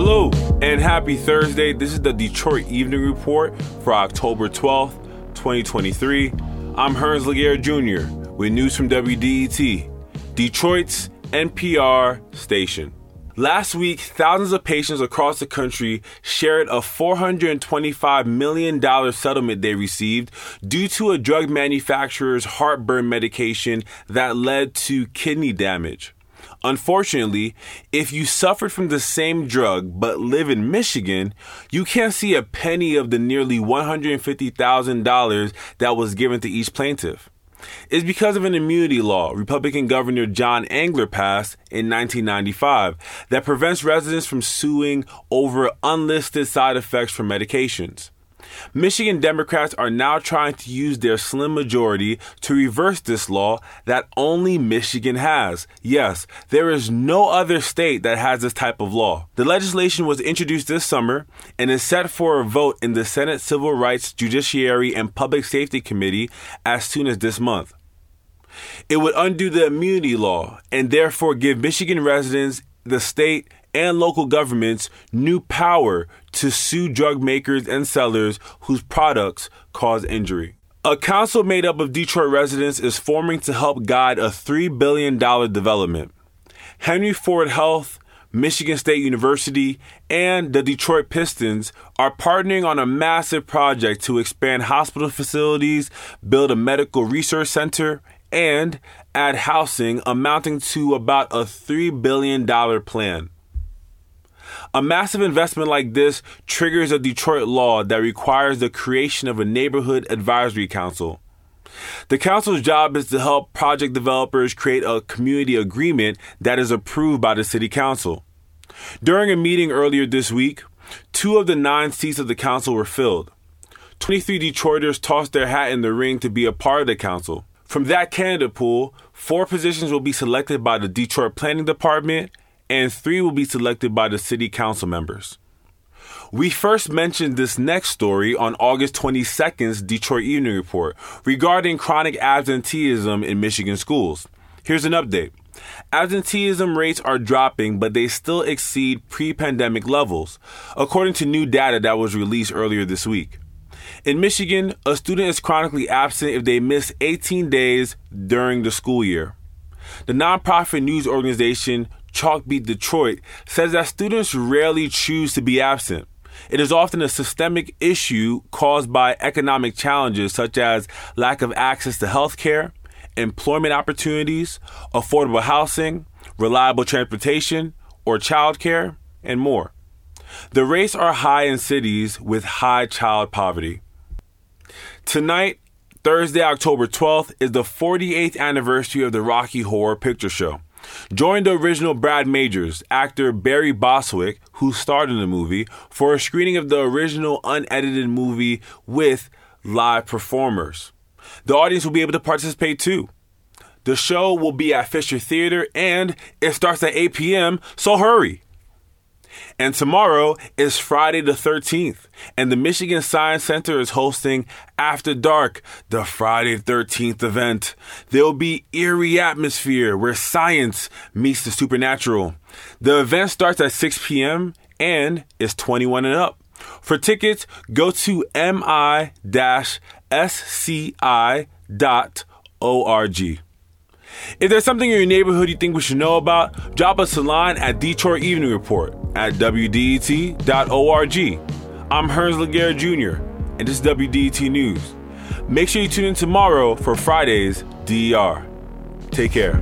Hello and happy Thursday. This is the Detroit Evening Report for October 12th, 2023. I'm Hearns Laguerre Jr. with news from WDET, Detroit's NPR station. Last week, thousands of patients across the country shared a $425 million settlement they received due to a drug manufacturer's heartburn medication that led to kidney damage. Unfortunately, if you suffered from the same drug but live in Michigan, you can't see a penny of the nearly $150,000 that was given to each plaintiff. It's because of an immunity law Republican Governor John Engler passed in 1995 that prevents residents from suing over unlisted side effects from medications. Michigan Democrats are now trying to use their slim majority to reverse this law that only Michigan has. Yes, there is no other state that has this type of law. The legislation was introduced this summer and is set for a vote in the Senate Civil Rights, Judiciary, and Public Safety Committee as soon as this month. It would undo the immunity law and therefore give Michigan residents, the state, and local governments new power to sue drug makers and sellers whose products cause injury. A council made up of Detroit residents is forming to help guide a $3 billion development. Henry Ford Health, Michigan State University, and the Detroit Pistons are partnering on a massive project to expand hospital facilities, build a medical research center, and add housing amounting to about a $3 billion plan. A massive investment like this triggers a Detroit law that requires the creation of a neighborhood advisory council. The council's job is to help project developers create a community agreement that is approved by the city council. During a meeting earlier this week, two of the nine seats of the council were filled. 23 Detroiters tossed their hat in the ring to be a part of the council. From that candidate pool, four positions will be selected by the Detroit Planning Department and three will be selected by the city council members. We first mentioned this next story on August 22nd's Detroit Evening Report regarding chronic absenteeism in Michigan schools. Here's an update. Absenteeism rates are dropping, but they still exceed pre pandemic levels, according to new data that was released earlier this week. In Michigan, a student is chronically absent if they miss 18 days during the school year. The nonprofit news organization Chalkbeat Detroit says that students rarely choose to be absent. It is often a systemic issue caused by economic challenges such as lack of access to health care, employment opportunities, affordable housing, reliable transportation, or childcare, and more. The rates are high in cities with high child poverty. Tonight, Thursday, October 12th, is the 48th anniversary of the Rocky Horror Picture Show. Join the original Brad Majors, actor Barry Bostwick, who starred in the movie, for a screening of the original unedited movie with live performers. The audience will be able to participate too. The show will be at Fisher Theater and it starts at 8 p.m., so hurry. And tomorrow is Friday the 13th, and the Michigan Science Center is hosting After Dark, the Friday 13th event. There'll be eerie atmosphere where science meets the supernatural. The event starts at 6 p.m. and is 21 and up. For tickets, go to mi-sci.org. If there's something in your neighborhood you think we should know about, drop us a line at Detroit Evening Report at WDET.org. I'm Hearns Laguerre Jr., and this is WDET News. Make sure you tune in tomorrow for Friday's DER. Take care.